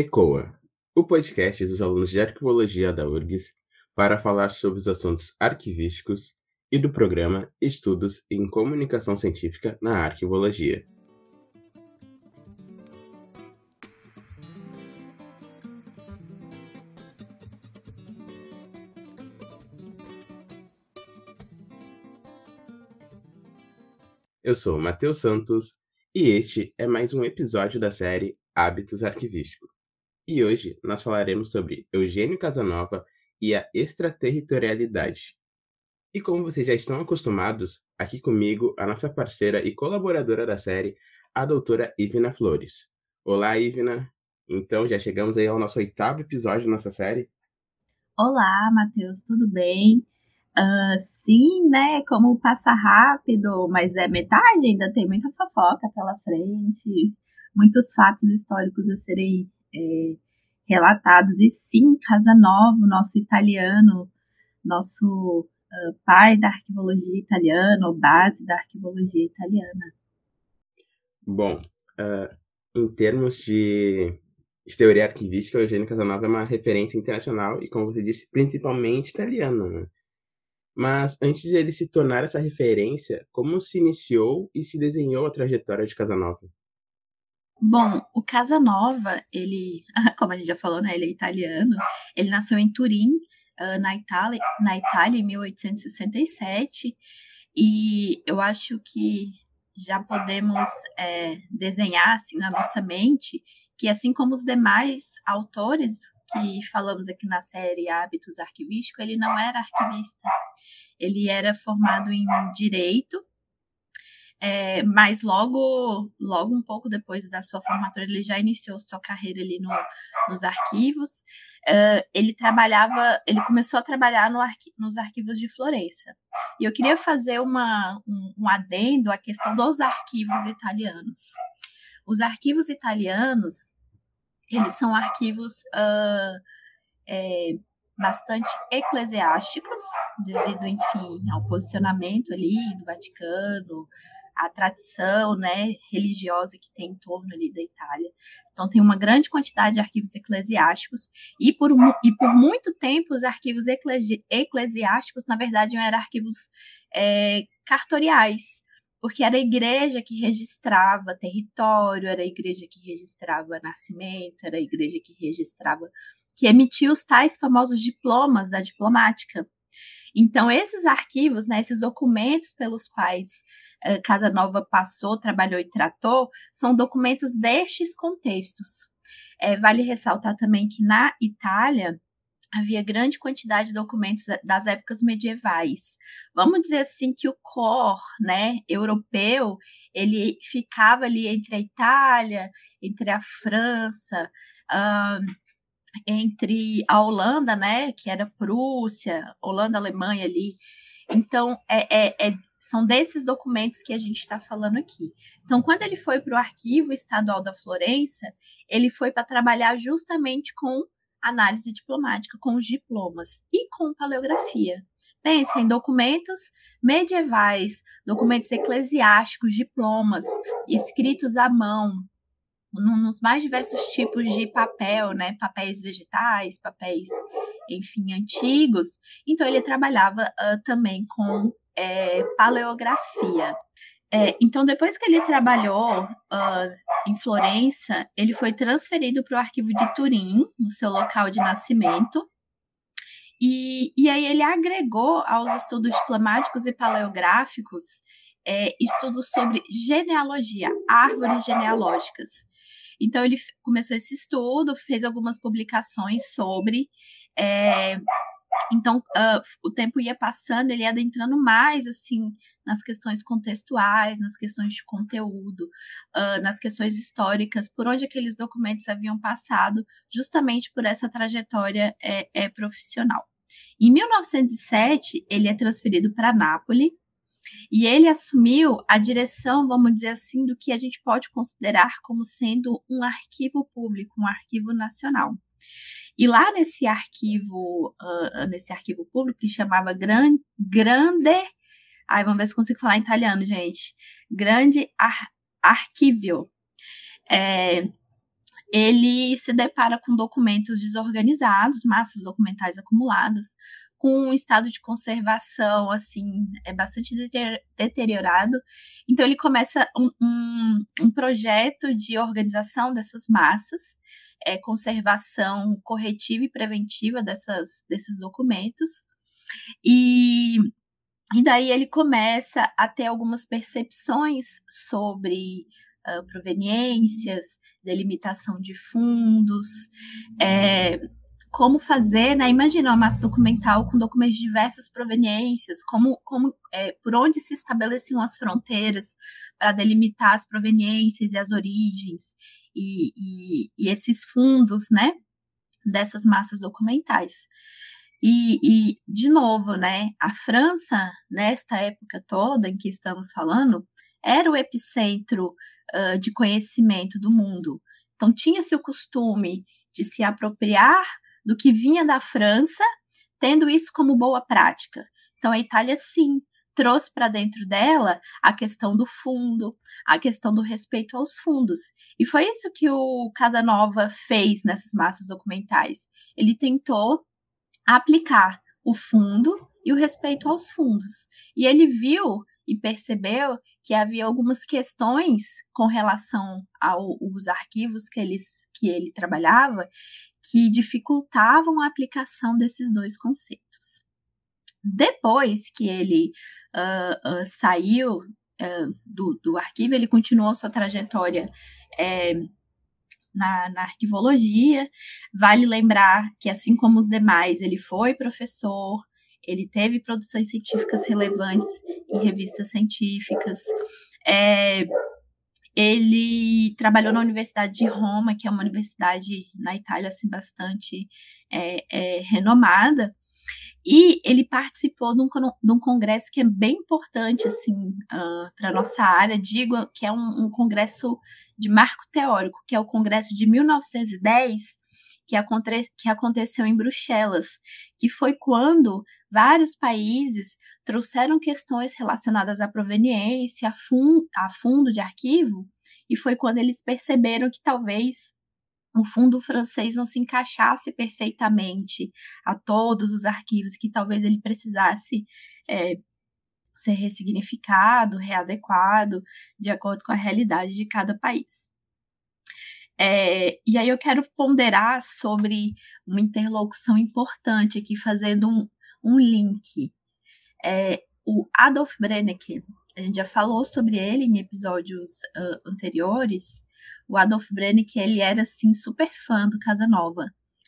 ECOA, o podcast dos alunos de arquivologia da URGS para falar sobre os assuntos arquivísticos e do programa Estudos em Comunicação Científica na Arquivologia. Eu sou Matheus Santos e este é mais um episódio da série Hábitos Arquivísticos. E hoje nós falaremos sobre Eugênio Casanova e a extraterritorialidade. E como vocês já estão acostumados, aqui comigo a nossa parceira e colaboradora da série, a doutora Ivna Flores. Olá, Ivna. Então, já chegamos aí ao nosso oitavo episódio da nossa série. Olá, Matheus, tudo bem? Uh, sim, né? Como passa rápido, mas é metade, ainda tem muita fofoca pela frente, muitos fatos históricos a serem é, relatados. E sim, Casanova, nosso italiano, nosso uh, pai da arquivologia italiana, ou base da arquivologia italiana. Bom, uh, em termos de, de teoria arquivística, Eugênio Casanova é uma referência internacional e, como você disse, principalmente italiana. Né? Mas antes de ele se tornar essa referência, como se iniciou e se desenhou a trajetória de Casanova? Bom, o Casanova, ele, como a gente já falou, né, ele é italiano. Ele nasceu em Turim, na Itália, na Itália em 1867. E eu acho que já podemos é, desenhar assim na nossa mente que assim como os demais autores que falamos aqui na série Hábitos Arquivísticos, ele não era arquivista. Ele era formado em Direito, é, mas logo, logo um pouco depois da sua formatura, ele já iniciou sua carreira ali no, nos arquivos. Uh, ele trabalhava, ele começou a trabalhar no arqui, nos arquivos de Florença. E eu queria fazer uma, um, um adendo à questão dos arquivos italianos. Os arquivos italianos, eles são arquivos uh, é, bastante eclesiásticos, devido, enfim, ao posicionamento ali do Vaticano, a tradição né, religiosa que tem em torno ali da Itália. Então, tem uma grande quantidade de arquivos eclesiásticos, e por, e por muito tempo os arquivos eclesi eclesiásticos, na verdade, eram arquivos é, cartoriais, porque era a igreja que registrava território, era a igreja que registrava nascimento, era a igreja que registrava, que emitia os tais famosos diplomas da diplomática. Então, esses arquivos, né, esses documentos pelos quais Casa Nova passou, trabalhou e tratou, são documentos destes contextos. É, vale ressaltar também que na Itália, havia grande quantidade de documentos das épocas medievais. Vamos dizer assim que o core, né, europeu, ele ficava ali entre a Itália, entre a França, entre a Holanda, né, que era Prússia, Holanda, Alemanha ali. Então, é, é, é são desses documentos que a gente está falando aqui. Então, quando ele foi para o Arquivo Estadual da Florença, ele foi para trabalhar justamente com análise diplomática com os diplomas e com paleografia. Pense em documentos medievais, documentos eclesiásticos, diplomas, escritos à mão, nos mais diversos tipos de papel, né? Papéis vegetais, papéis, enfim, antigos. Então, ele trabalhava uh, também com é, paleografia. É, então, depois que ele trabalhou uh, em Florença, ele foi transferido para o arquivo de Turim, no seu local de nascimento. E, e aí ele agregou aos estudos diplomáticos e paleográficos é, estudos sobre genealogia, árvores genealógicas. Então ele começou esse estudo, fez algumas publicações sobre é, então, uh, o tempo ia passando, ele ia adentrando mais, assim, nas questões contextuais, nas questões de conteúdo, uh, nas questões históricas, por onde aqueles documentos haviam passado, justamente por essa trajetória é, é profissional. Em 1907, ele é transferido para Nápoles, e ele assumiu a direção, vamos dizer assim, do que a gente pode considerar como sendo um arquivo público, um arquivo nacional. E lá nesse arquivo, uh, nesse arquivo público que chamava Gran, Grande, ai, vamos ver se consigo falar em italiano, gente. Grande Ar, Arquivio. É, ele se depara com documentos desorganizados, massas documentais acumuladas, com um estado de conservação assim é bastante deteriorado. Então ele começa um, um, um projeto de organização dessas massas, é, conservação corretiva e preventiva dessas, desses documentos. E, e daí ele começa a ter algumas percepções sobre uh, proveniências, delimitação de fundos, é, como fazer, né? Imagina uma massa documental com documentos de diversas proveniências, como, como é, por onde se estabeleciam as fronteiras para delimitar as proveniências e as origens e, e, e esses fundos, né? Dessas massas documentais. E, e, de novo, né? A França, nesta época toda em que estamos falando, era o epicentro uh, de conhecimento do mundo. Então, tinha-se o costume de se apropriar do que vinha da França, tendo isso como boa prática. Então a Itália sim trouxe para dentro dela a questão do fundo, a questão do respeito aos fundos. E foi isso que o Casanova fez nessas massas documentais. Ele tentou aplicar o fundo e o respeito aos fundos. E ele viu e percebeu que havia algumas questões com relação aos arquivos que ele, que ele trabalhava que dificultavam a aplicação desses dois conceitos. Depois que ele uh, uh, saiu uh, do, do, arquivo, ele continuou sua trajetória é, na, na, arquivologia. Vale lembrar que, assim como os demais, ele foi professor, ele teve produções científicas relevantes em revistas científicas. É, ele trabalhou na Universidade de Roma, que é uma universidade na Itália assim bastante é, é, renomada, e ele participou de um, de um, congresso que é bem importante assim uh, para nossa área, digo que é um, um, congresso de marco teórico, que é o congresso de 1910 que, aconte, que aconteceu em Bruxelas, que foi quando vários países trouxeram questões relacionadas à proveniência, a, fun a fundo de arquivo, e foi quando eles perceberam que talvez o fundo francês não se encaixasse perfeitamente a todos os arquivos, que talvez ele precisasse é, ser ressignificado, readequado, de acordo com a realidade de cada país. É, e aí eu quero ponderar sobre uma interlocução importante aqui, fazendo um, um link. É, o Adolf Brennecke, a gente já falou sobre ele em episódios uh, anteriores. O Adolf Brennecke, ele era, assim, super fã do Casanova.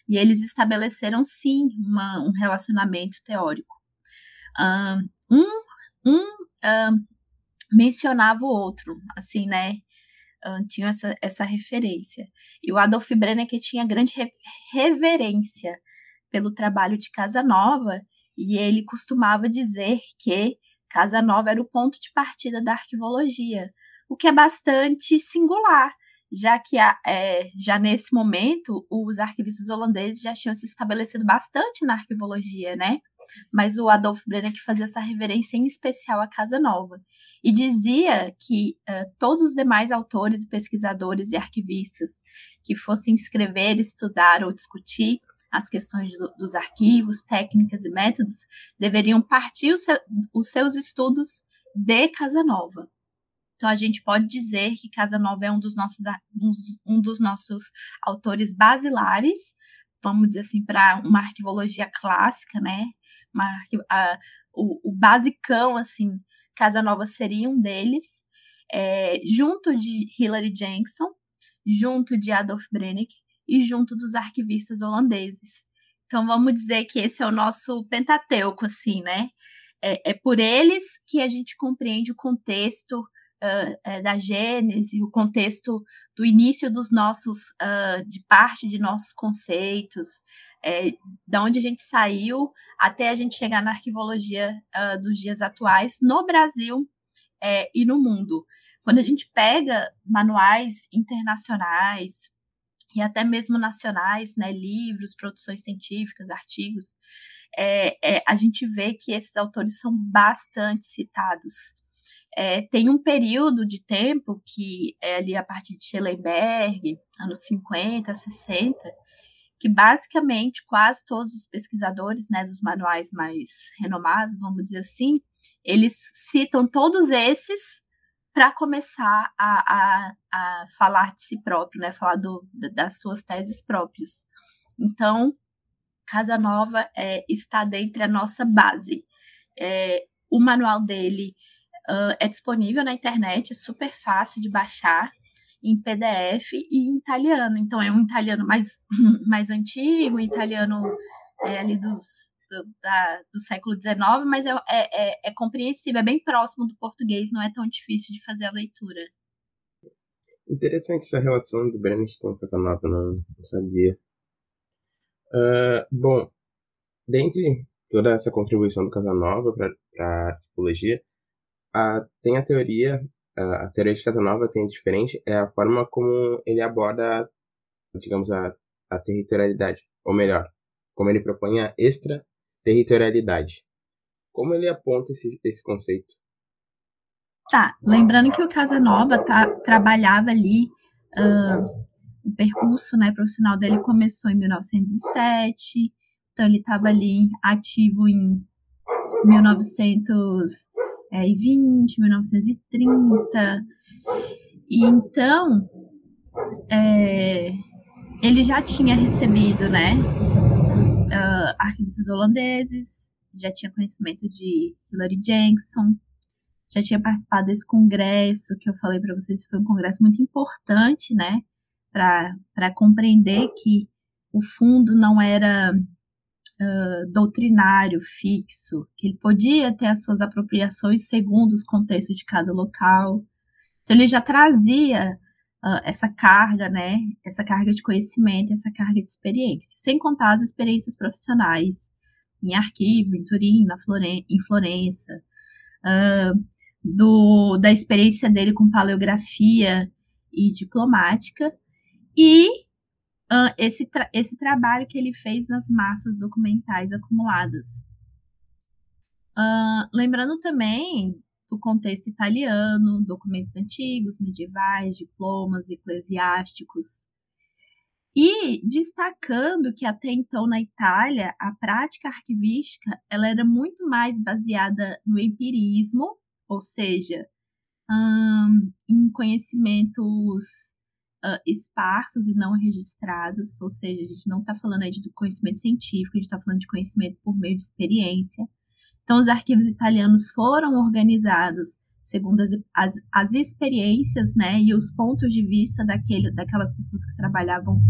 E eles estabeleceram, sim, uma, um relacionamento teórico. Um, um uh, mencionava o outro, assim, né? Uh, tinha essa, essa referência. E o Adolf Brennecke tinha grande re reverência pelo trabalho de Casanova e ele costumava dizer que Casanova era o ponto de partida da arquivologia, o que é bastante singular, já que é, já nesse momento os arquivistas holandeses já tinham se estabelecido bastante na arquivologia, né? Mas o Adolf Brenner que fazia essa reverência em especial à Casanova e dizia que uh, todos os demais autores, pesquisadores e arquivistas que fossem escrever, estudar ou discutir as questões do, dos arquivos, técnicas e métodos, deveriam partir seu, os seus estudos de Casanova. Então, a gente pode dizer que Casanova é um dos nossos, um, dos nossos autores basilares, vamos dizer assim, para uma arquivologia clássica, né? Uma, a, o, o basicão, assim, Casanova seria um deles, é, junto de Hilary Jackson, junto de Adolf Brennick, e junto dos arquivistas holandeses. Então, vamos dizer que esse é o nosso pentateuco, assim, né? É, é por eles que a gente compreende o contexto uh, da Gênese, o contexto do início dos nossos, uh, de parte de nossos conceitos, é, da onde a gente saiu até a gente chegar na arquivologia uh, dos dias atuais, no Brasil é, e no mundo. Quando a gente pega manuais internacionais, e até mesmo nacionais, né, livros, produções científicas, artigos, é, é, a gente vê que esses autores são bastante citados. É, tem um período de tempo que é ali a partir de Schellenberg, anos 50, 60, que basicamente quase todos os pesquisadores né, dos manuais mais renomados, vamos dizer assim, eles citam todos esses para começar a, a, a, falar de si próprio, né, falar do, das suas teses próprias. Então, Casa Nova é, está dentro da nossa base. É, o manual dele uh, é disponível na internet, é super fácil de baixar em PDF e em italiano. Então, é um italiano mais, mais antigo, italiano é, ali dos, do, da, do século XIX, mas é, é, é, é compreensível, é bem próximo do português, não é tão difícil de fazer a leitura. Interessante essa relação do Brenner com Casanova, não, não sabia. Uh, bom, dentre toda essa contribuição do Casanova para a tipologia, tem a teoria, a, teoria de Casanova tem diferente, é a forma como ele aborda, digamos, a, a territorialidade, ou melhor, como ele propõe a extraterritorialidade. Como ele aponta esse, esse conceito? Tá, lembrando que o Casanova tá, trabalhava ali uh, o percurso né, profissional dele começou em 1907, então ele estava ali ativo em 1920, 1930. E então é, ele já tinha recebido né, uh, arquivistas holandeses, já tinha conhecimento de Hilary Jackson, já tinha participado desse congresso que eu falei para vocês, foi um congresso muito importante, né? para compreender que o fundo não era uh, doutrinário, fixo, que ele podia ter as suas apropriações segundo os contextos de cada local. Então, ele já trazia uh, essa carga, né? Essa carga de conhecimento, essa carga de experiência, sem contar as experiências profissionais em arquivo, em Turim, na em Florença, uh, do, da experiência dele com paleografia e diplomática, e uh, esse, tra esse trabalho que ele fez nas massas documentais acumuladas. Uh, lembrando também do contexto italiano, documentos antigos, medievais, diplomas eclesiásticos. E destacando que até então na Itália a prática arquivística ela era muito mais baseada no empirismo, ou seja, um, em conhecimentos uh, esparsos e não registrados, ou seja, a gente não está falando aí de conhecimento científico, a gente está falando de conhecimento por meio de experiência. Então, os arquivos italianos foram organizados segundo as, as, as experiências né, e os pontos de vista daquele, daquelas pessoas que trabalhavam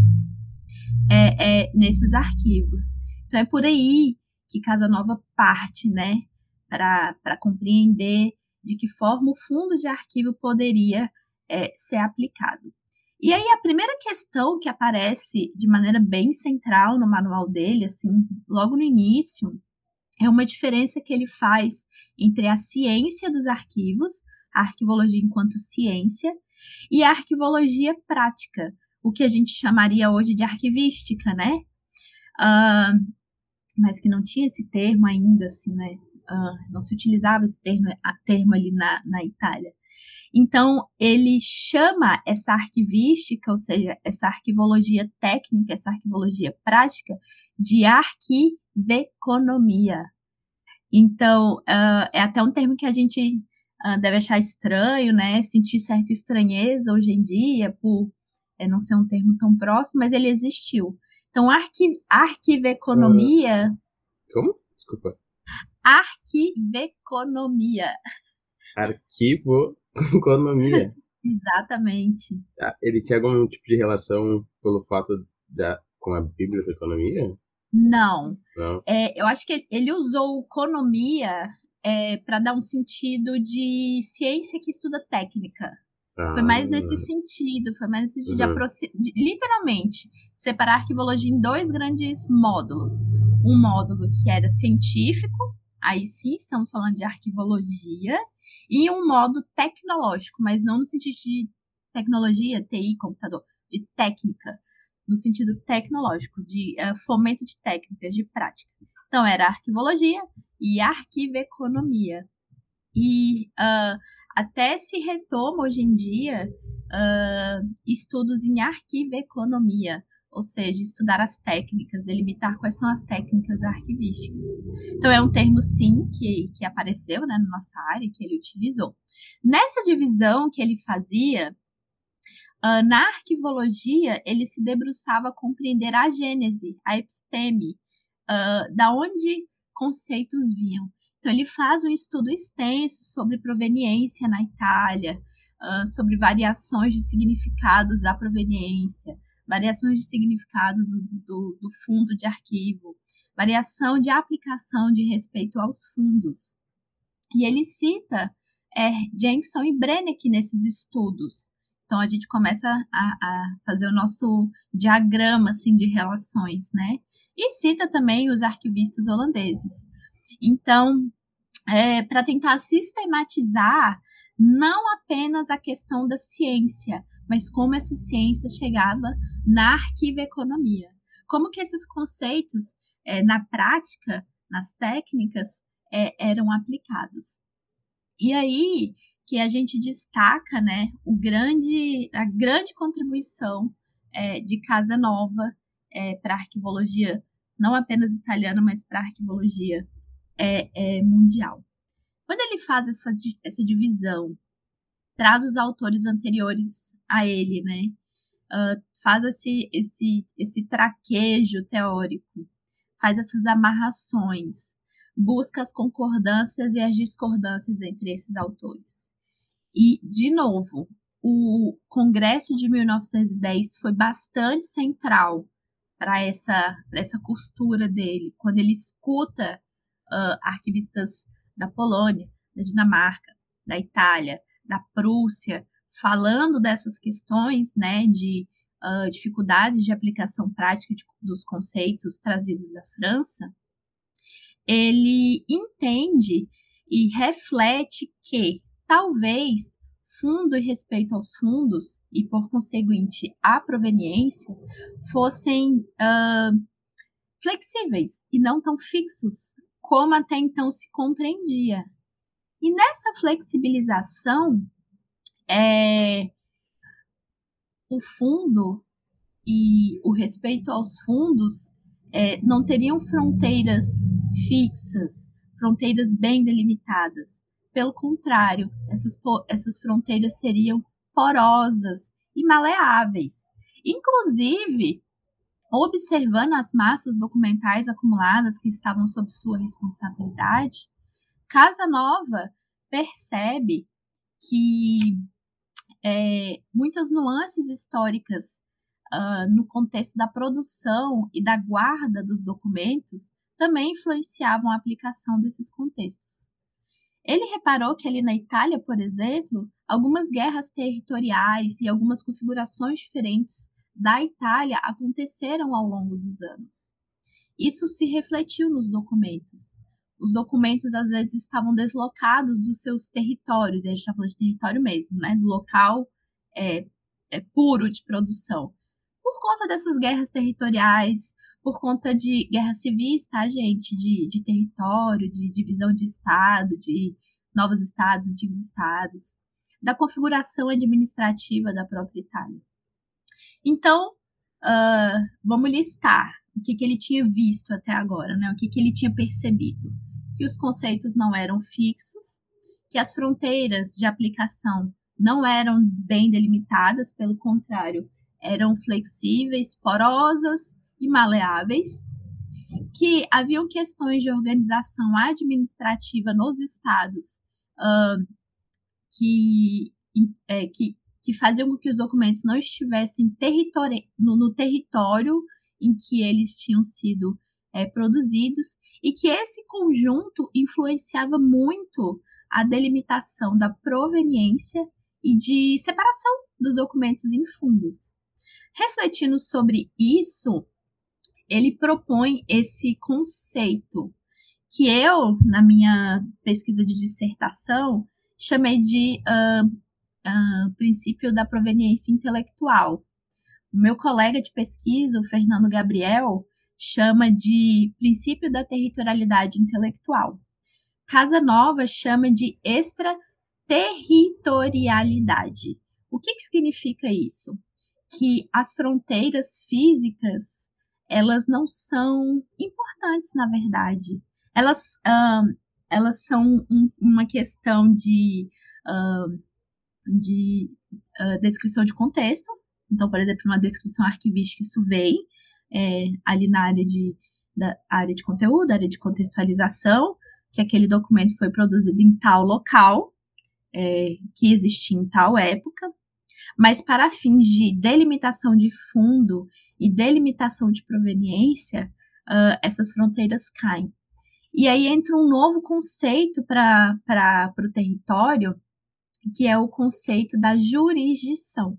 é, é, nesses arquivos. Então, é por aí que Casanova parte né, para compreender de que forma o fundo de arquivo poderia é, ser aplicado. E aí a primeira questão que aparece de maneira bem central no manual dele, assim, logo no início, é uma diferença que ele faz entre a ciência dos arquivos, a arquivologia enquanto ciência, e a arquivologia prática, o que a gente chamaria hoje de arquivística, né? Uh, mas que não tinha esse termo ainda, assim, né? Uh, não se utilizava esse termo, termo ali na, na Itália. Então, ele chama essa arquivística, ou seja, essa arquivologia técnica, essa arquivologia prática, de arquiveconomia. Então, uh, é até um termo que a gente uh, deve achar estranho, né? Sentir certa estranheza hoje em dia, por é, não ser um termo tão próximo, mas ele existiu. Então, arqui arquiveconomia. Uh, como? Desculpa. Arquiveconomia. Arquivo economia. Exatamente. Ah, ele tinha algum tipo de relação pelo fato da com a Bíblia da economia? Não. Não. É, eu acho que ele usou economia é, para dar um sentido de ciência que estuda técnica. Ah. Foi mais nesse sentido, foi mais nesse sentido uhum. de, de literalmente separar a arquivologia em dois grandes módulos. Um módulo que era científico, aí sim estamos falando de arquivologia, e um modo tecnológico, mas não no sentido de tecnologia, TI, computador, de técnica, no sentido tecnológico, de uh, fomento de técnicas, de prática. Então, era arquivologia e arquiveconomia. E uh, Até se retoma hoje em dia uh, estudos em arquiveconomia, ou seja, estudar as técnicas, delimitar quais são as técnicas arquivísticas. Então, é um termo, sim, que, que apareceu né, na nossa área, que ele utilizou. Nessa divisão que ele fazia, uh, na arquivologia, ele se debruçava a compreender a gênese, a episteme, uh, da onde conceitos vinham. Então, ele faz um estudo extenso sobre proveniência na Itália, uh, sobre variações de significados da proveniência, variações de significados do, do fundo de arquivo, variação de aplicação de respeito aos fundos. E ele cita é, e Brenneck nesses estudos. Então a gente começa a, a, fazer o nosso diagrama assim de relações, né? E cita também os arquivistas holandeses. Então, é, para tentar sistematizar não apenas a questão da ciência, mas como essa ciência chegava na arquiveconomia. Como que esses conceitos, é, na prática, nas técnicas, é, eram aplicados. E aí que a gente destaca né, o grande, a grande contribuição é, de Casa Nova é, para a arquivologia, não apenas italiana, mas para a arquivologia é, é, mundial. Quando ele faz essa, essa divisão traz os autores anteriores a ele, né? Uh, faz esse, esse, esse traquejo teórico, faz essas amarrações, busca as concordâncias e as discordâncias entre esses autores. E, de novo, o Congresso de 1910 foi bastante central para essa, essa costura dele, quando ele escuta uh, arquivistas da Polônia, da Dinamarca, da Itália, da Prússia, falando dessas questões, né, de uh, dificuldades de aplicação prática de, dos conceitos trazidos da França, ele entende e reflete que talvez fundo e respeito aos fundos e por conseguinte a proveniência fossem uh, flexíveis e não tão fixos como até então se compreendia. E nessa flexibilização, é, o fundo e o respeito aos fundos é, não teriam fronteiras fixas, fronteiras bem delimitadas. Pelo contrário, essas, essas fronteiras seriam porosas e maleáveis. Inclusive, observando as massas documentais acumuladas que estavam sob sua responsabilidade, Casa Nova percebe que é, muitas nuances históricas uh, no contexto da produção e da guarda dos documentos também influenciavam a aplicação desses contextos. Ele reparou que ali na Itália, por exemplo, algumas guerras territoriais e algumas configurações diferentes da Itália aconteceram ao longo dos anos. Isso se refletiu nos documentos os documentos às vezes estavam deslocados dos seus territórios, e a gente está falando de território mesmo, né? Do local é, é, puro de produção. Por conta dessas guerras territoriais, por conta de guerras civis, tá, gente? De, de território, de divisão de estado, de novos estados, antigos estados, da configuração administrativa da própria Itália. Então, uh, vamos listar o que, que ele tinha visto até agora, né? O que, que ele tinha percebido que os conceitos não eram fixos, que as fronteiras de aplicação não eram bem delimitadas, pelo contrário, eram flexíveis, porosas e maleáveis, que haviam questões de organização administrativa nos estados uh, que, é, que, que faziam com que os documentos não estivessem no, no território em que eles tinham sido é, produzidos e que esse conjunto influenciava muito a delimitação da proveniência e de separação dos documentos em fundos. Refletindo sobre isso, ele propõe esse conceito que eu, na minha pesquisa de dissertação, chamei de uh, uh, princípio da proveniência intelectual. O meu colega de pesquisa, o Fernando Gabriel, chama de princípio da territorialidade intelectual. Casa Nova chama de extraterritorialidade territorialidade. O que, que significa isso? Que as fronteiras físicas elas não são importantes, na verdade. Elas, uh, elas são um, uma questão de, uh, de uh, descrição de contexto. Então, por exemplo, numa descrição arquivística, isso vem é, ali na área de, da área de conteúdo, área de contextualização, que aquele documento foi produzido em tal local, é, que existia em tal época, mas para fins de delimitação de fundo e delimitação de proveniência, uh, essas fronteiras caem. E aí entra um novo conceito para o território, que é o conceito da jurisdição.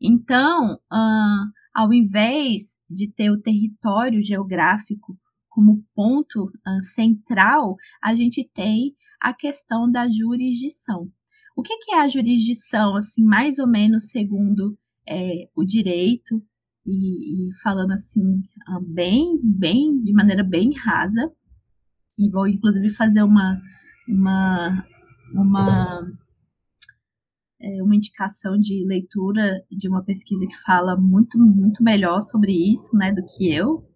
Então, uh, ao invés de ter o território geográfico como ponto uh, central, a gente tem a questão da jurisdição. O que, que é a jurisdição, assim, mais ou menos segundo é, o direito e, e falando assim uh, bem, bem, de maneira bem rasa. E vou inclusive fazer uma uma uma é, uma indicação de leitura de uma pesquisa que fala muito muito melhor sobre isso, né, do que eu.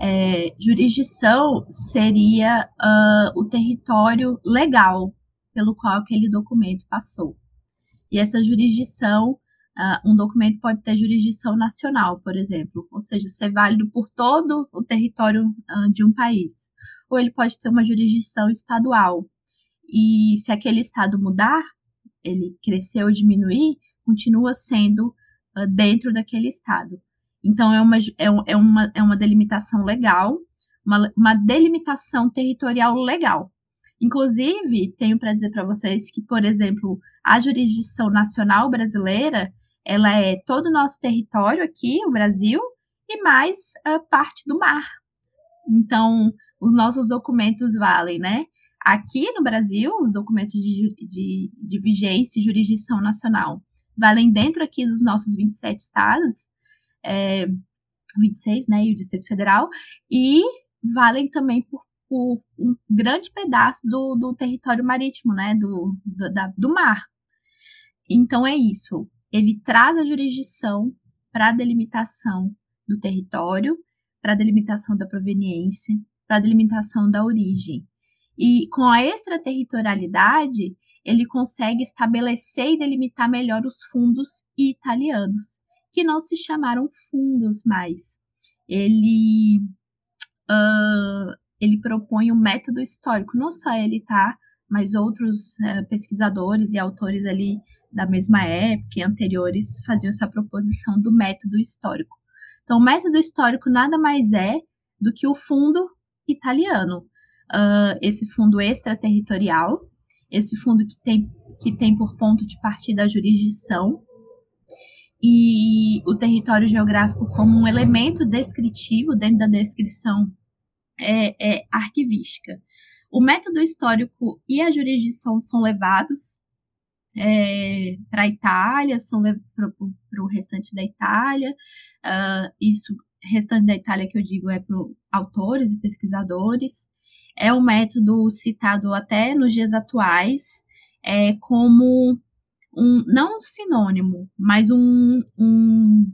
É, jurisdição seria uh, o território legal pelo qual aquele documento passou. E essa jurisdição, uh, um documento pode ter jurisdição nacional, por exemplo, ou seja, ser válido por todo o território uh, de um país. Ou ele pode ter uma jurisdição estadual. E se aquele estado mudar, ele crescer ou diminuir, continua sendo uh, dentro daquele estado. Então, é uma, é, é uma, é uma delimitação legal, uma, uma delimitação territorial legal. Inclusive, tenho para dizer para vocês que, por exemplo, a jurisdição nacional brasileira, ela é todo o nosso território aqui, o Brasil, e mais a parte do mar. Então, os nossos documentos valem, né? Aqui no Brasil, os documentos de, de, de vigência e jurisdição nacional valem dentro aqui dos nossos 27 estados, é, 26, né, e o Distrito Federal, e valem também por por um grande pedaço do, do território marítimo, né, do, do, da, do mar. Então é isso. Ele traz a jurisdição para a delimitação do território, para a delimitação da proveniência, para a delimitação da origem. E com a extraterritorialidade, ele consegue estabelecer e delimitar melhor os fundos italianos, que não se chamaram fundos mais. Ele uh, ele propõe um método histórico. Não só ele, tá? Mas outros é, pesquisadores e autores ali da mesma época e anteriores faziam essa proposição do método histórico. Então, o método histórico nada mais é do que o fundo italiano, uh, esse fundo extraterritorial, esse fundo que tem, que tem por ponto de partida a jurisdição, e o território geográfico como um elemento descritivo dentro da descrição é, é arquivística. O método histórico e a jurisdição são levados é, para a Itália, são para o restante da Itália. Uh, isso, restante da Itália que eu digo é para autores e pesquisadores. É um método citado até nos dias atuais é, como um, não um sinônimo, mas um, um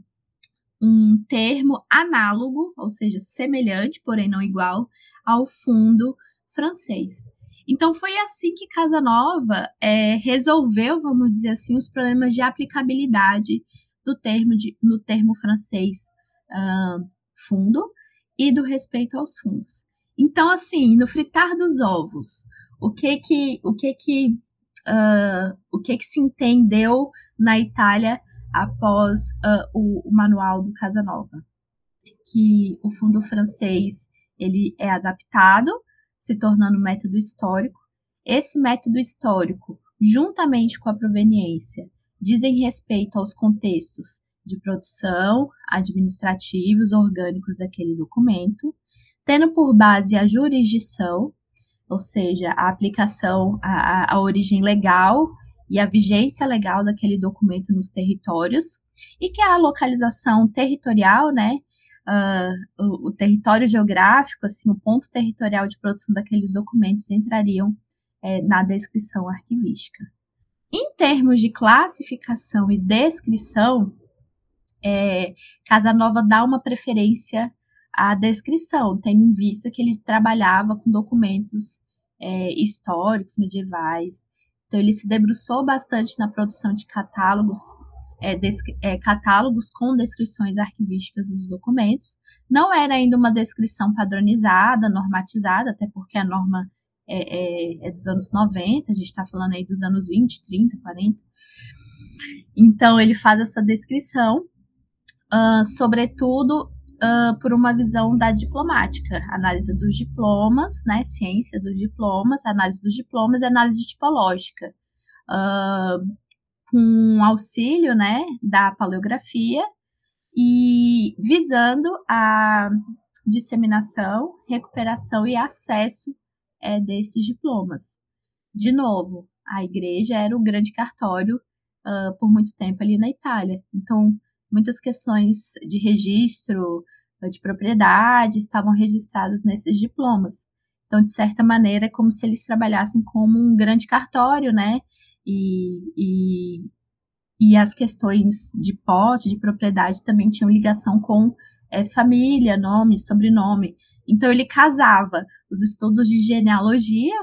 um termo análogo, ou seja, semelhante, porém não igual, ao fundo francês. Então foi assim que Casanova é, resolveu, vamos dizer assim, os problemas de aplicabilidade do termo de, no termo francês uh, fundo e do respeito aos fundos. Então, assim, no fritar dos ovos, o que que o que que uh, o que que se entendeu na Itália após uh, o, o, manual do Casanova, que o fundo francês ele é adaptado, se tornando método histórico. Esse método histórico, juntamente com a proveniência, dizem respeito aos contextos de produção, administrativos, orgânicos daquele documento, tendo por base a jurisdição, ou seja, a aplicação, a, a origem legal e a vigência legal daquele documento nos territórios, e que a localização territorial, né, uh, o, o, território geográfico, assim, o ponto territorial de produção daqueles documentos entrariam é, na descrição arquivística. Em termos de classificação e descrição, é, Casanova dá uma preferência à descrição, tendo em vista que ele trabalhava com documentos é, históricos, medievais. Então, ele se debruçou bastante na produção de catálogos, é, é, catálogos com descrições arquivísticas dos documentos. Não era ainda uma descrição padronizada, normatizada, até porque a norma é, é, é dos anos 90, a gente está falando aí dos anos 20, 30, 40. Então, ele faz essa descrição, uh, sobretudo uh, por uma visão da diplomática, análise dos diplomas, né, ciência dos diplomas, análise dos diplomas e análise tipológica, uh, com auxílio, né, da paleografia e visando a disseminação, recuperação e acesso é, desses diplomas. De novo, a igreja era o grande cartório uh, por muito tempo ali na Itália. Então, muitas questões de registro de propriedade estavam registrados nesses diplomas. Então, de certa maneira, é como se eles trabalhassem como um grande cartório, né? E, e, e as questões de posse, de propriedade também tinham ligação com é, família, nome, sobrenome. Então, ele casava os estudos de genealogia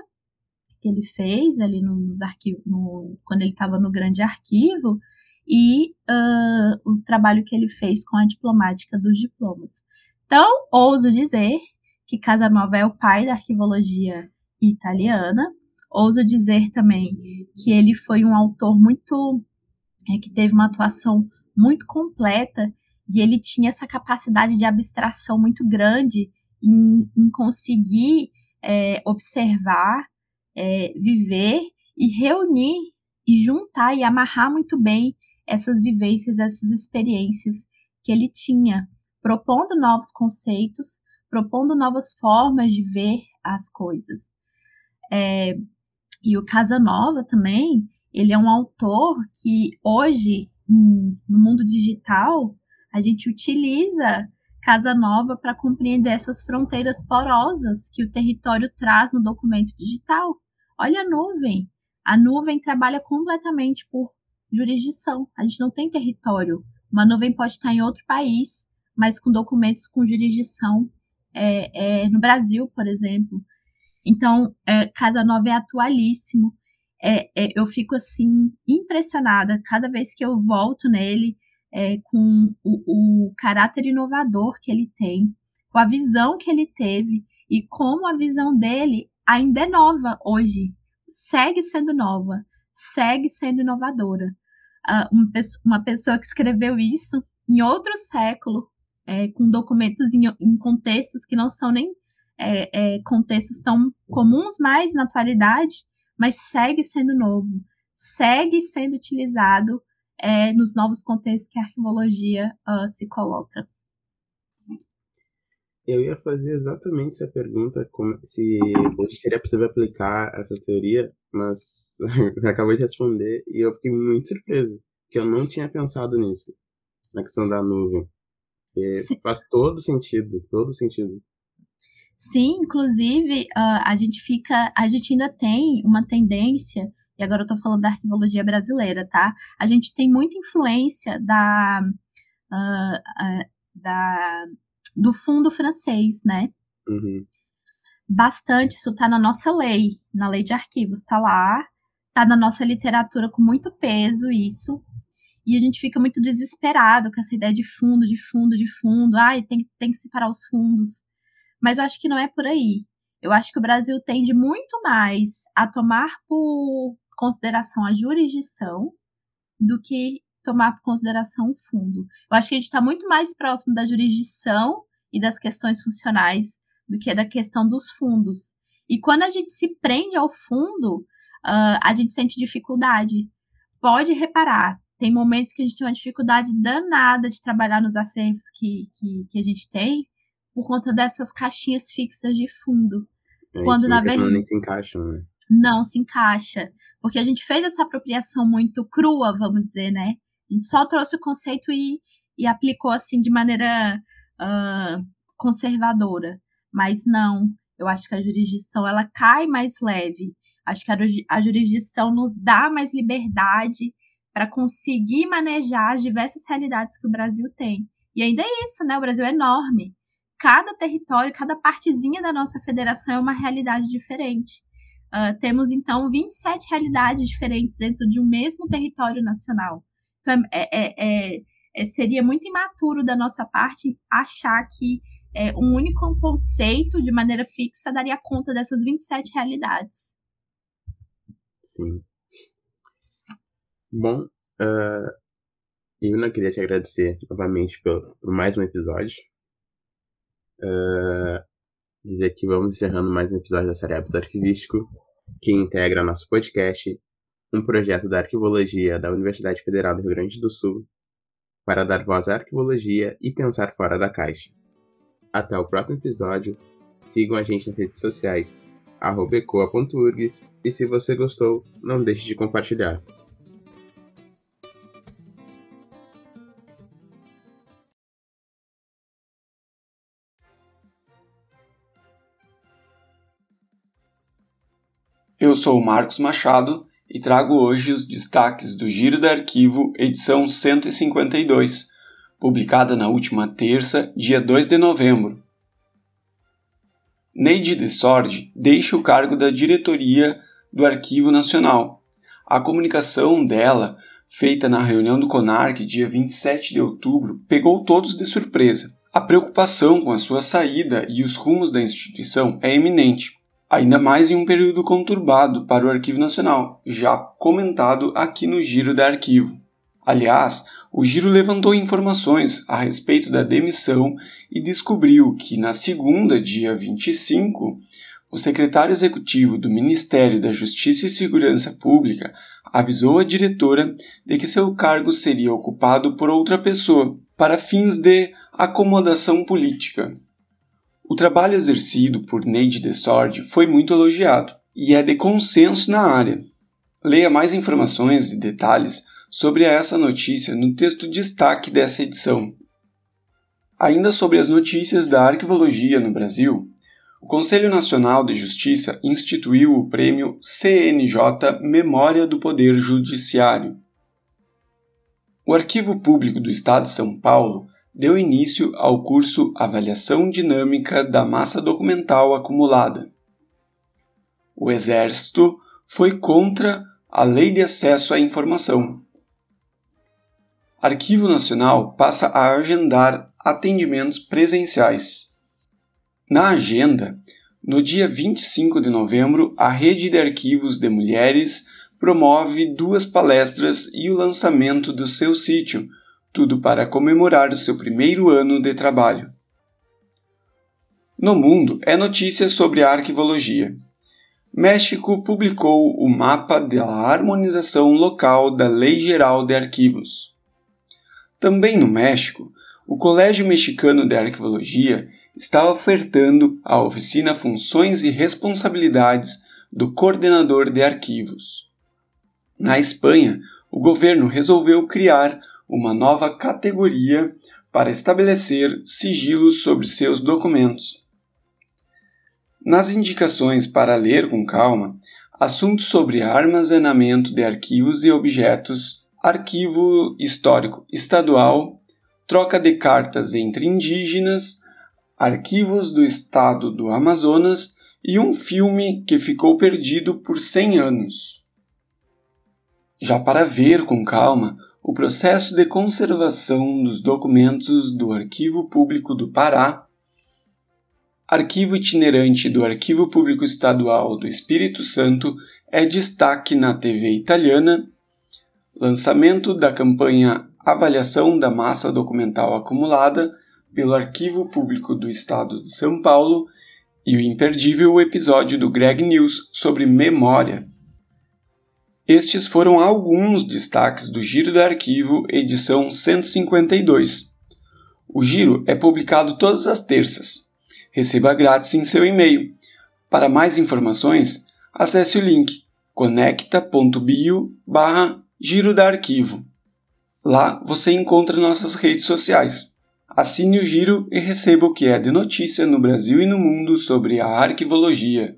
que ele fez ali nos arquivos, no, quando ele estava no grande arquivo, e uh, o trabalho que ele fez com a diplomática dos diplomas. Então, ouso dizer que Casanova é o pai da arquivologia italiana. Ouso dizer também que ele foi um autor muito é, que teve uma atuação muito completa e ele tinha essa capacidade de abstração muito grande em, em conseguir é, observar, é, viver e reunir e juntar e amarrar muito bem essas vivências, essas experiências que ele tinha, propondo novos conceitos, propondo novas formas de ver as coisas. É, e o Casanova também, ele é um autor que hoje, no mundo digital, a gente utiliza Casanova para compreender essas fronteiras porosas que o território traz no documento digital. Olha a nuvem. A nuvem trabalha completamente por jurisdição. A gente não tem território. Uma nuvem pode estar em outro país, mas com documentos com jurisdição é, é, no Brasil, por exemplo. Então, é, Casanova é atualíssimo. É, é, eu fico assim impressionada cada vez que eu volto nele é, com o, o caráter inovador que ele tem, com a visão que ele teve e como a visão dele ainda é nova hoje, segue sendo nova segue sendo inovadora. Uma, pessoa, que escreveu isso em outro século, é, com documentos em, em, contextos que não são nem é, é, contextos tão comuns mais na atualidade, mas segue sendo novo, segue sendo utilizado é, nos novos contextos que a arquivologia uh, se coloca. Eu ia fazer exatamente essa pergunta, se hoje seria possível aplicar essa teoria, mas você acabou de responder e eu fiquei muito surpreso, que eu não tinha pensado nisso, na questão da nuvem. faz todo sentido, todo sentido. Sim, inclusive, uh, a gente fica, a gente ainda tem uma tendência, e agora eu tô falando da arquivologia brasileira, tá? A gente tem muita influência da, uh, uh, da do fundo francês, né? Uhum. Bastante, isso tá na nossa lei, na lei de arquivos, tá lá, tá na nossa literatura com muito peso isso. E a gente fica muito desesperado com essa ideia de fundo, de fundo, de fundo. Ai, tem, tem que separar os fundos. Mas eu acho que não é por aí. Eu acho que o Brasil tende muito mais a tomar por consideração a jurisdição do que tomar por consideração o fundo. Eu acho que a gente está muito mais próximo da jurisdição e das questões funcionais do que da questão dos fundos. E quando a gente se prende ao fundo, uh, a gente sente dificuldade. Pode reparar, tem momentos que a gente tem uma dificuldade danada de trabalhar nos acervos que, que, que a gente tem por conta dessas caixinhas fixas de fundo. É, quando na verdade nem se encaixam, né? Não se encaixa, porque a gente fez essa apropriação muito crua, vamos dizer, né? A gente só trouxe o conceito e, e aplicou assim de maneira uh, conservadora. Mas não, Eu acho que a jurisdição ela cai mais leve. Acho que a, a jurisdição nos dá mais liberdade para conseguir manejar as diversas realidades que o Brasil tem. E ainda é isso, né? O Brasil é enorme. Cada território, cada partezinha da nossa federação é uma realidade diferente. Uh, temos, então, 27 realidades diferentes dentro de um mesmo território nacional. Então, é, é, é, é seria muito imaturo da nossa parte achar que é, um único conceito, de maneira fixa, daria conta dessas 27 realidades. Sim. Bom, uh, eu não queria te agradecer novamente por, por mais um episódio. Uh, dizer que vamos encerrando mais um episódio da série Arquivístico, que integra nosso podcast, um projeto da arquivologia da Universidade Federal do Rio Grande do Sul, para dar voz à arquivologia e pensar fora da caixa. Até o próximo episódio. Sigam a gente nas redes sociais, ecoa.urgs, e se você gostou, não deixe de compartilhar. Eu sou o Marcos Machado e trago hoje os destaques do Giro do Arquivo, edição 152, publicada na última terça, dia 2 de novembro. Neide de Sorde deixa o cargo da diretoria do Arquivo Nacional. A comunicação dela, feita na reunião do CONARC dia 27 de outubro, pegou todos de surpresa. A preocupação com a sua saída e os rumos da instituição é eminente ainda mais em um período conturbado para o Arquivo Nacional, já comentado aqui no Giro da Arquivo. Aliás, o Giro levantou informações a respeito da demissão e descobriu que na segunda, dia 25, o secretário executivo do Ministério da Justiça e Segurança Pública avisou a diretora de que seu cargo seria ocupado por outra pessoa, para fins de acomodação política. O trabalho exercido por Neide Dessord foi muito elogiado e é de consenso na área. Leia mais informações e detalhes sobre essa notícia no texto destaque dessa edição. Ainda sobre as notícias da arquivologia no Brasil, o Conselho Nacional de Justiça instituiu o prêmio CNJ Memória do Poder Judiciário. O Arquivo Público do Estado de São Paulo deu início ao curso Avaliação Dinâmica da Massa Documental Acumulada. O Exército foi contra a Lei de Acesso à Informação. Arquivo Nacional passa a agendar atendimentos presenciais. Na agenda, no dia 25 de novembro, a Rede de Arquivos de Mulheres promove duas palestras e o lançamento do seu sítio tudo para comemorar o seu primeiro ano de trabalho. No mundo é notícia sobre a arquivologia. México publicou o mapa da harmonização local da Lei Geral de Arquivos. Também no México, o Colégio Mexicano de Arquivologia está ofertando a oficina Funções e Responsabilidades do Coordenador de Arquivos. Na Espanha, o governo resolveu criar uma nova categoria para estabelecer sigilos sobre seus documentos. Nas indicações para ler com calma, assuntos sobre armazenamento de arquivos e objetos, arquivo histórico estadual, troca de cartas entre indígenas, arquivos do estado do Amazonas e um filme que ficou perdido por 100 anos. Já para ver com calma, o processo de conservação dos documentos do Arquivo Público do Pará, Arquivo itinerante do Arquivo Público Estadual do Espírito Santo é destaque na TV italiana, lançamento da campanha Avaliação da Massa Documental Acumulada pelo Arquivo Público do Estado de São Paulo e o imperdível episódio do Greg News sobre memória. Estes foram alguns destaques do Giro do Arquivo, edição 152. O Giro é publicado todas as terças. Receba grátis em seu e-mail. Para mais informações, acesse o link conecta.bio barra Giro da Arquivo. Lá você encontra nossas redes sociais. Assine o giro e receba o que é de notícia no Brasil e no mundo sobre a arquivologia.